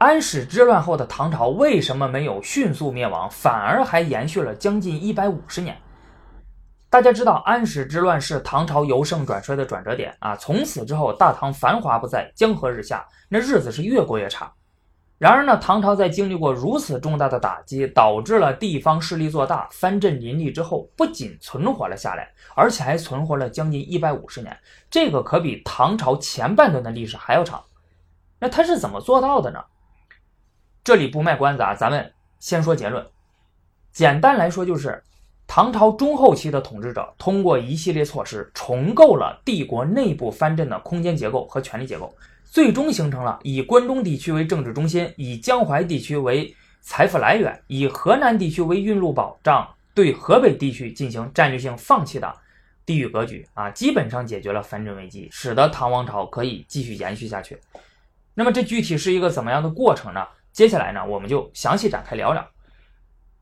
安史之乱后的唐朝为什么没有迅速灭亡，反而还延续了将近一百五十年？大家知道，安史之乱是唐朝由盛转衰的转折点啊！从此之后，大唐繁华不再，江河日下，那日子是越过越差。然而呢，唐朝在经历过如此重大的打击，导致了地方势力做大，藩镇林立之后，不仅存活了下来，而且还存活了将近一百五十年，这个可比唐朝前半段的历史还要长。那他是怎么做到的呢？这里不卖关子啊，咱们先说结论。简单来说就是。唐朝中后期的统治者通过一系列措施重构了帝国内部藩镇的空间结构和权力结构，最终形成了以关中地区为政治中心、以江淮地区为财富来源、以河南地区为运路保障、对河北地区进行战略性放弃的地域格局啊，基本上解决了藩镇危机，使得唐王朝可以继续延续下去。那么这具体是一个怎么样的过程呢？接下来呢，我们就详细展开聊聊。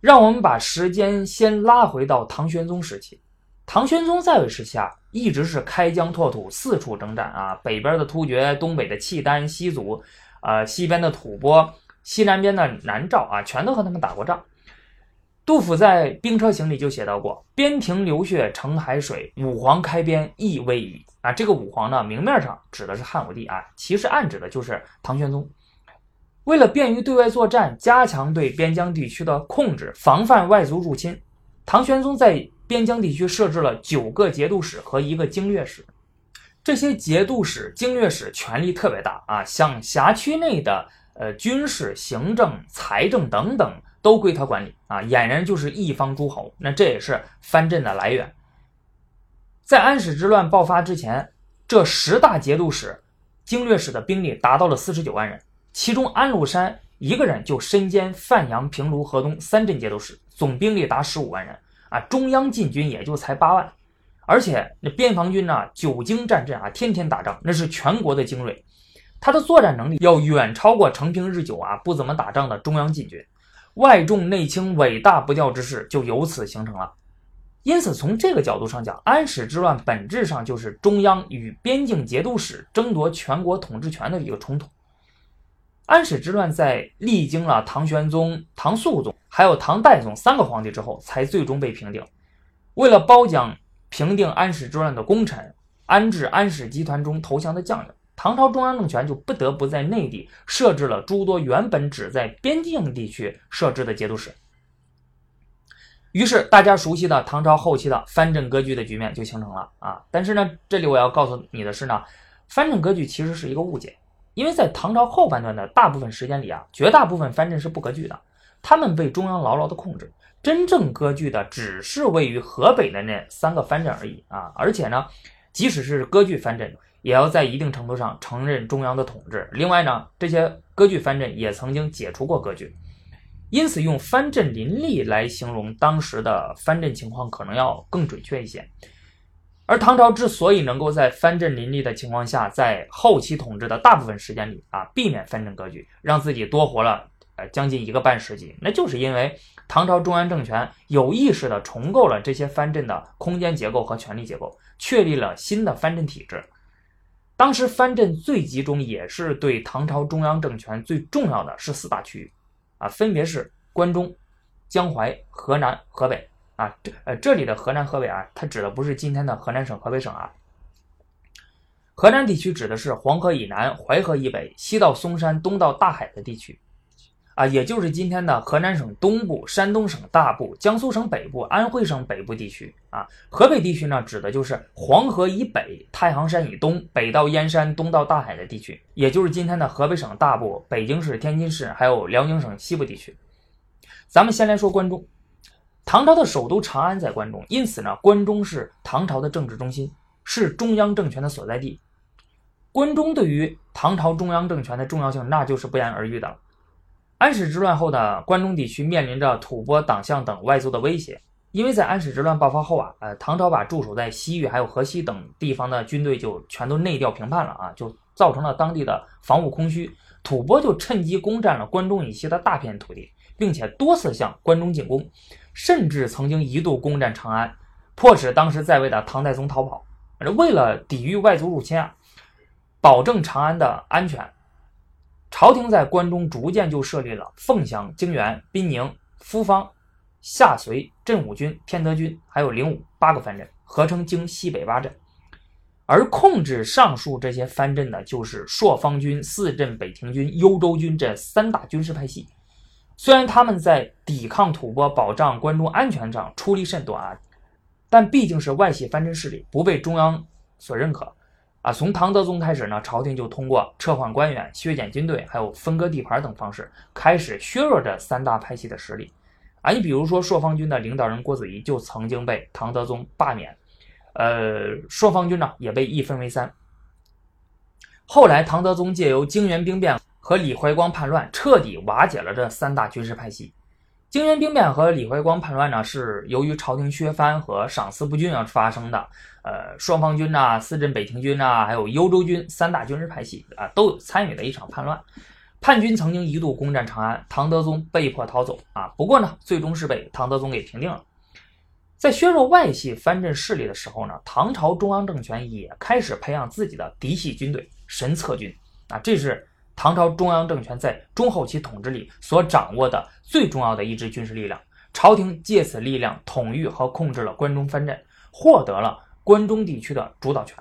让我们把时间先拉回到唐玄宗时期。唐玄宗在位时期啊，一直是开疆拓土，四处征战啊，北边的突厥，东北的契丹、西族，呃，西边的吐蕃，西南边的南诏啊，全都和他们打过仗。杜甫在《兵车行》里就写到过：“边庭流血成海水，武皇开边亦未雨。”啊，这个武皇呢，明面上指的是汉武帝啊，其实暗指的就是唐玄宗。为了便于对外作战，加强对边疆地区的控制，防范外族入侵，唐玄宗在边疆地区设置了九个节度使和一个经略使。这些节度使、经略使权力特别大啊，像辖区内的呃军事、行政、财政等等都归他管理啊，俨然就是一方诸侯。那这也是藩镇的来源。在安史之乱爆发之前，这十大节度使、经略使的兵力达到了四十九万人。其中，安禄山一个人就身兼范阳、平卢、河东三镇节度使，总兵力达十五万人啊。中央禁军也就才八万，而且那边防军呢，久经战阵啊，天天打仗，那是全国的精锐。他的作战能力要远超过成平日久啊，不怎么打仗的中央禁军。外重内轻、尾大不掉之势就由此形成了。因此，从这个角度上讲，安史之乱本质上就是中央与边境节度使争夺全国统治权的一个冲突。安史之乱在历经了唐玄宗、唐肃宗，还有唐代宗三个皇帝之后，才最终被平定。为了褒奖平定安史之乱的功臣，安置安史集团中投降的将领，唐朝中央政权就不得不在内地设置了诸多原本只在边境地区设置的节度使。于是，大家熟悉的唐朝后期的藩镇割据的局面就形成了啊！但是呢，这里我要告诉你的是呢，藩镇割据其实是一个误解。因为在唐朝后半段的大部分时间里啊，绝大部分藩镇是不割据的，他们被中央牢牢的控制。真正割据的只是位于河北的那三个藩镇而已啊！而且呢，即使是割据藩镇，也要在一定程度上承认中央的统治。另外呢，这些割据藩镇也曾经解除过割据，因此用藩镇林立来形容当时的藩镇情况，可能要更准确一些。而唐朝之所以能够在藩镇林立的情况下，在后期统治的大部分时间里啊，避免藩镇割据，让自己多活了呃将近一个半世纪，那就是因为唐朝中央政权有意识地重构了这些藩镇的空间结构和权力结构，确立了新的藩镇体制。当时藩镇最集中，也是对唐朝中央政权最重要的是四大区域，啊，分别是关中、江淮、河南、河北。啊，这呃，这里的河南、河北啊，它指的不是今天的河南省、河北省啊。河南地区指的是黄河以南、淮河以北、西到嵩山、东到大海的地区，啊，也就是今天的河南省东部、山东省大部、江苏省北部、安徽省北部地区啊。河北地区呢，指的就是黄河以北、太行山以东、北到燕山、东到大海的地区，也就是今天的河北省大部、北京市、天津市，还有辽宁省西部地区。咱们先来说关中。唐朝的首都长安在关中，因此呢，关中是唐朝的政治中心，是中央政权的所在地。关中对于唐朝中央政权的重要性，那就是不言而喻的了。安史之乱后的关中地区面临着吐蕃、党项等外族的威胁，因为在安史之乱爆发后啊，呃，唐朝把驻守在西域还有河西等地方的军队就全都内调平叛了啊，就造成了当地的防务空虚，吐蕃就趁机攻占了关中以西的大片土地，并且多次向关中进攻。甚至曾经一度攻占长安，迫使当时在位的唐太宗逃跑。为了抵御外族入侵啊，保证长安的安全，朝廷在关中逐渐就设立了凤翔、泾原、滨宁、夫方、下绥、镇武军、偏德军，还有灵武八个藩镇，合称京西北八镇。而控制上述这些藩镇的，就是朔方军、四镇北庭军、幽州军这三大军事派系。虽然他们在抵抗吐蕃、保障关中安全上出力甚短，但毕竟是外系藩镇势力，不被中央所认可。啊，从唐德宗开始呢，朝廷就通过撤换官员、削减军队，还有分割地盘等方式，开始削弱这三大派系的实力。啊，你比如说朔方军的领导人郭子仪就曾经被唐德宗罢免。呃，朔方军呢也被一分为三。后来，唐德宗借由泾原兵变和李怀光叛乱，彻底瓦解了这三大军事派系。泾原兵变和李怀光叛乱呢，是由于朝廷削藩和赏赐不均而发生的。呃，双方军呐、四镇北庭军呐，还有幽州军三大军事派系啊，都有参与的一场叛乱。叛军曾经一度攻占长安，唐德宗被迫逃走啊。不过呢，最终是被唐德宗给平定了。在削弱外系藩镇势力的时候呢，唐朝中央政权也开始培养自己的嫡系军队神策军啊，这是唐朝中央政权在中后期统治里所掌握的最重要的一支军事力量。朝廷借此力量统御和控制了关中藩镇，获得了关中地区的主导权。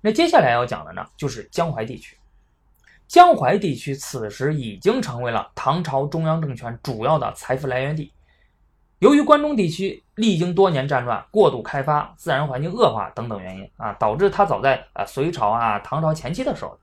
那接下来要讲的呢，就是江淮地区。江淮地区此时已经成为了唐朝中央政权主要的财富来源地。由于关中地区历经多年战乱、过度开发、自然环境恶化等等原因啊，导致它早在呃隋朝啊、唐朝前期的时候，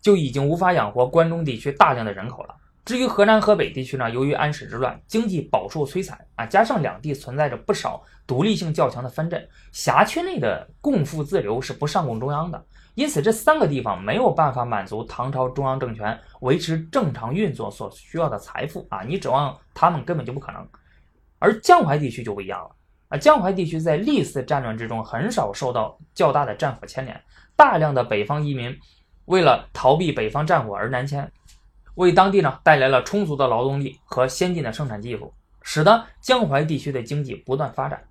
就已经无法养活关中地区大量的人口了。至于河南、河北地区呢，由于安史之乱，经济饱受摧残啊，加上两地存在着不少独立性较强的藩镇，辖区内的共富自流是不上供中央的，因此这三个地方没有办法满足唐朝中央政权维持正常运作所需要的财富啊，你指望他们根本就不可能。而江淮地区就不一样了啊！江淮地区在历次战乱之中很少受到较大的战火牵连，大量的北方移民为了逃避北方战火而南迁，为当地呢带来了充足的劳动力和先进的生产技术，使得江淮地区的经济不断发展。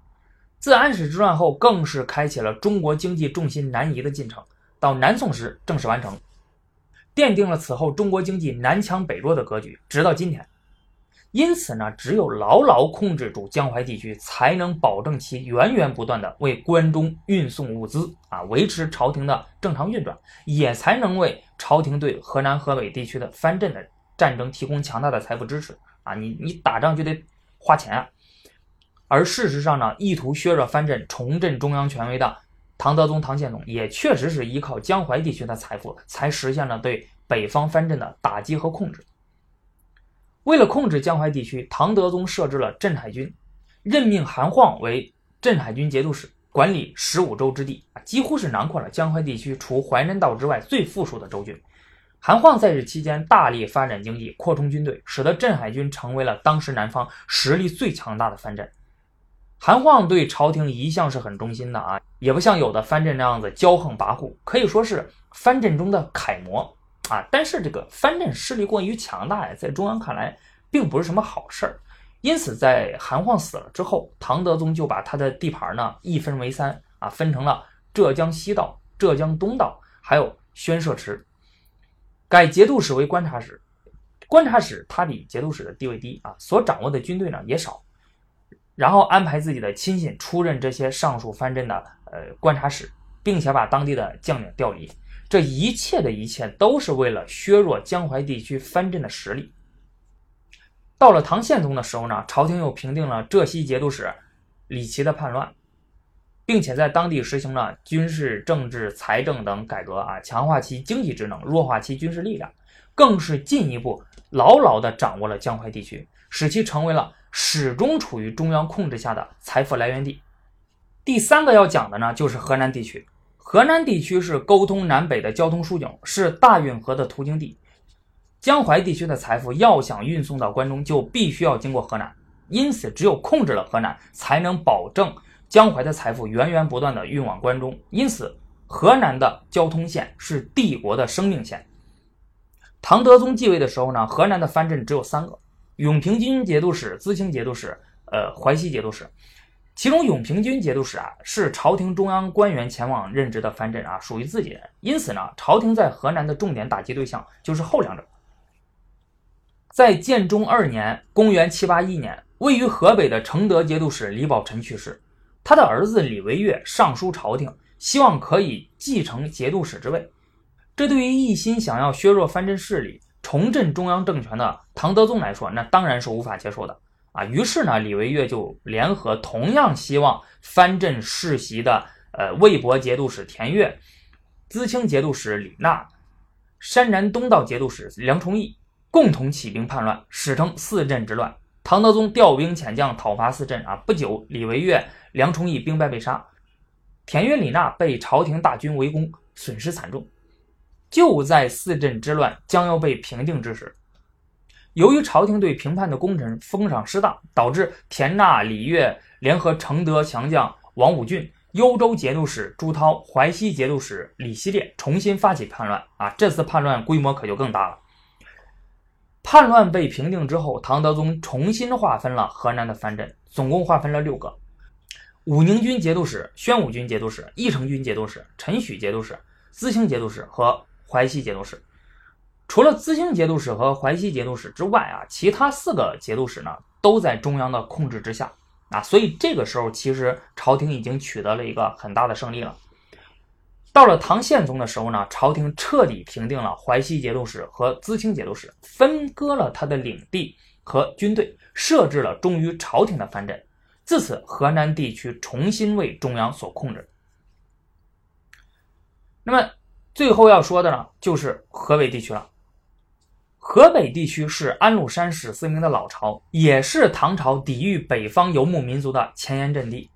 自安史之乱后，更是开启了中国经济重心南移的进程，到南宋时正式完成，奠定了此后中国经济南强北弱的格局，直到今天。因此呢，只有牢牢控制住江淮地区，才能保证其源源不断的为关中运送物资啊，维持朝廷的正常运转，也才能为朝廷对河南、河北地区的藩镇的战争提供强大的财富支持啊。你你打仗就得花钱啊。而事实上呢，意图削弱藩镇、重振中央权威的唐德宗、唐宪宗，也确实是依靠江淮地区的财富，才实现了对北方藩镇的打击和控制。为了控制江淮地区，唐德宗设置了镇海军，任命韩晃为镇海军节度使，管理十五州之地，几乎是囊括了江淮地区除淮南道之外最富庶的州郡。韩晃在任期间大力发展经济，扩充军队，使得镇海军成为了当时南方实力最强大的藩镇。韩晃对朝廷一向是很忠心的啊，也不像有的藩镇那样子骄横跋扈，可以说是藩镇中的楷模。啊，但是这个藩镇势力过于强大呀，在中央看来并不是什么好事儿。因此，在韩晃死了之后，唐德宗就把他的地盘呢一分为三啊，分成了浙江西道、浙江东道，还有宣社池，改节度使为观察使。观察使他比节度使的地位低啊，所掌握的军队呢也少。然后安排自己的亲信出任这些上述藩镇的呃观察使，并且把当地的将领调离。这一切的一切都是为了削弱江淮地区藩镇的实力。到了唐宪宗的时候呢，朝廷又平定了浙西节度使李琦的叛乱，并且在当地实行了军事、政治、财政等改革啊，强化其经济职能，弱化其军事力量，更是进一步牢牢地掌握了江淮地区，使其成为了始终处于中央控制下的财富来源地。第三个要讲的呢，就是河南地区。河南地区是沟通南北的交通枢纽，是大运河的途经地。江淮地区的财富要想运送到关中，就必须要经过河南。因此，只有控制了河南，才能保证江淮的财富源源不断的运往关中。因此，河南的交通线是帝国的生命线。唐德宗继位的时候呢，河南的藩镇只有三个：永平军节度使、淄青节度使、呃淮西节度使。其中永平军节度使啊是朝廷中央官员前往任职的藩镇啊，属于自己人，因此呢，朝廷在河南的重点打击对象就是后两者。在建中二年（公元781年），位于河北的承德节度使李宝臣去世，他的儿子李维岳上书朝廷，希望可以继承节度使之位。这对于一心想要削弱藩镇势力、重振中央政权的唐德宗来说，那当然是无法接受的啊。于是呢，李维岳就联合同样希望藩镇世袭的呃魏博节度使田悦、淄青节度使李纳、山南东道节度使梁崇义。共同起兵叛乱，史称四镇之乱。唐德宗调兵遣将讨伐四镇啊，不久，李维岳、梁崇义兵败被杀，田悦、李纳被朝廷大军围攻，损失惨重。就在四镇之乱将要被平定之时，由于朝廷对平叛的功臣封赏失当，导致田纳、李悦联合承德强将王武俊、幽州节度使朱涛、淮西节度使李希烈重新发起叛乱啊！这次叛乱规模可就更大了。叛乱被平定之后，唐德宗重新划分了河南的藩镇，总共划分了六个：武宁军节度使、宣武军节度使、义成军节度使、陈许节度使、淄青节度使和淮西节度使。除了淄青节度使和淮西节度使之外啊，其他四个节度使呢都在中央的控制之下啊，所以这个时候其实朝廷已经取得了一个很大的胜利了。到了唐宪宗的时候呢，朝廷彻底平定了淮西节度使和淄青节度使，分割了他的领地和军队，设置了忠于朝廷的藩镇。自此，河南地区重新为中央所控制。那么，最后要说的呢，就是河北地区了。河北地区是安禄山史思明的老巢，也是唐朝抵御北方游牧民族的前沿阵地。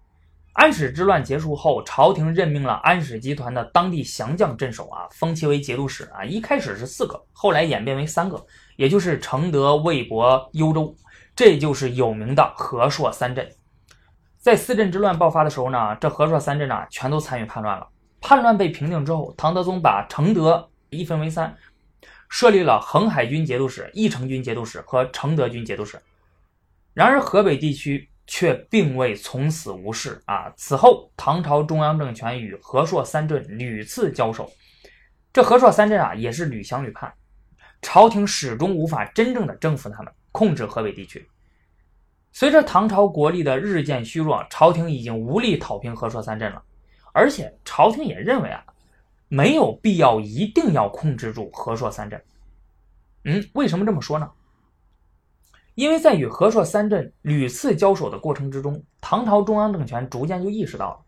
安史之乱结束后，朝廷任命了安史集团的当地降将镇守啊，封其为节度使啊。一开始是四个，后来演变为三个，也就是承德、魏博、幽州，这就是有名的和硕三镇。在四镇之乱爆发的时候呢，这和硕三镇啊全都参与叛乱了。叛乱被平定之后，唐德宗把承德一分为三，设立了恒海军节度使、义成军节度使和承德军节度使。然而河北地区。却并未从此无事啊！此后，唐朝中央政权与和硕三镇屡次交手，这和硕三镇啊也是屡降屡叛，朝廷始终无法真正的征服他们，控制河北地区。随着唐朝国力的日渐虚弱，朝廷已经无力讨平和硕三镇了，而且朝廷也认为啊，没有必要一定要控制住和硕三镇。嗯，为什么这么说呢？因为在与和硕三镇屡次交手的过程之中，唐朝中央政权逐渐就意识到了，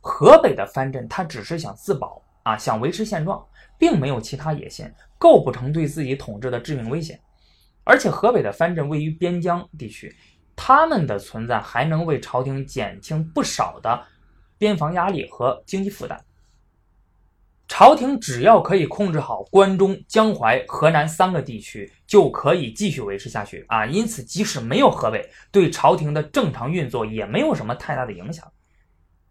河北的藩镇他只是想自保啊，想维持现状，并没有其他野心，构不成对自己统治的致命危险。而且河北的藩镇位于边疆地区，他们的存在还能为朝廷减轻不少的边防压力和经济负担。朝廷只要可以控制好关中、江淮、河南三个地区，就可以继续维持下去啊！因此，即使没有河北，对朝廷的正常运作也没有什么太大的影响。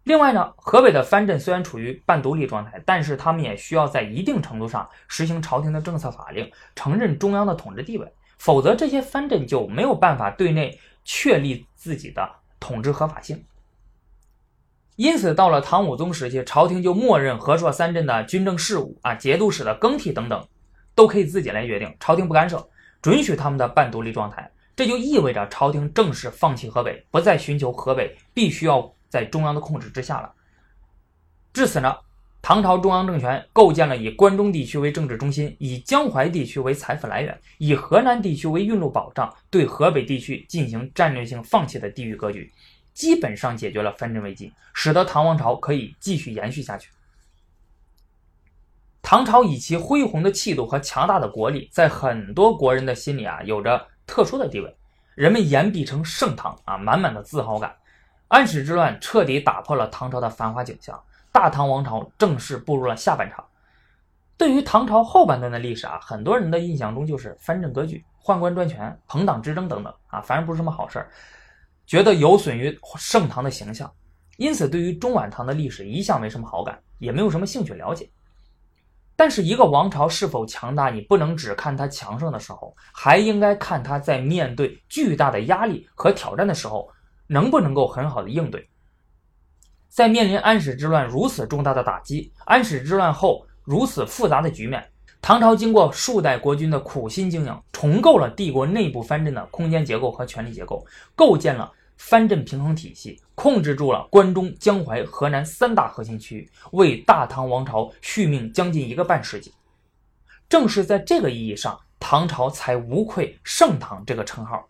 另外呢，河北的藩镇虽然处于半独立状态，但是他们也需要在一定程度上实行朝廷的政策法令，承认中央的统治地位，否则这些藩镇就没有办法对内确立自己的统治合法性。因此，到了唐武宗时期，朝廷就默认河朔三镇的军政事务啊、节度使的更替等等，都可以自己来决定，朝廷不干涉，准许他们的半独立状态。这就意味着朝廷正式放弃河北，不再寻求河北必须要在中央的控制之下了。至此呢，唐朝中央政权构建了以关中地区为政治中心，以江淮地区为财富来源，以河南地区为运路保障，对河北地区进行战略性放弃的地域格局。基本上解决了藩镇危机，使得唐王朝可以继续延续下去。唐朝以其恢宏的气度和强大的国力，在很多国人的心里啊，有着特殊的地位。人们言必称盛唐啊，满满的自豪感。安史之乱彻底打破了唐朝的繁华景象，大唐王朝正式步入了下半场。对于唐朝后半段的历史啊，很多人的印象中就是藩镇割据、宦官专权、朋党之争等等啊，反正不是什么好事儿。觉得有损于盛唐的形象，因此对于中晚唐的历史一向没什么好感，也没有什么兴趣了解。但是一个王朝是否强大，你不能只看它强盛的时候，还应该看它在面对巨大的压力和挑战的时候能不能够很好的应对？在面临安史之乱如此重大的打击，安史之乱后如此复杂的局面，唐朝经过数代国君的苦心经营，重构了帝国内部藩镇的空间结构和权力结构，构建了藩镇平衡体系，控制住了关中、江淮、河南三大核心区，为大唐王朝续命将近一个半世纪。正是在这个意义上，唐朝才无愧“盛唐”这个称号。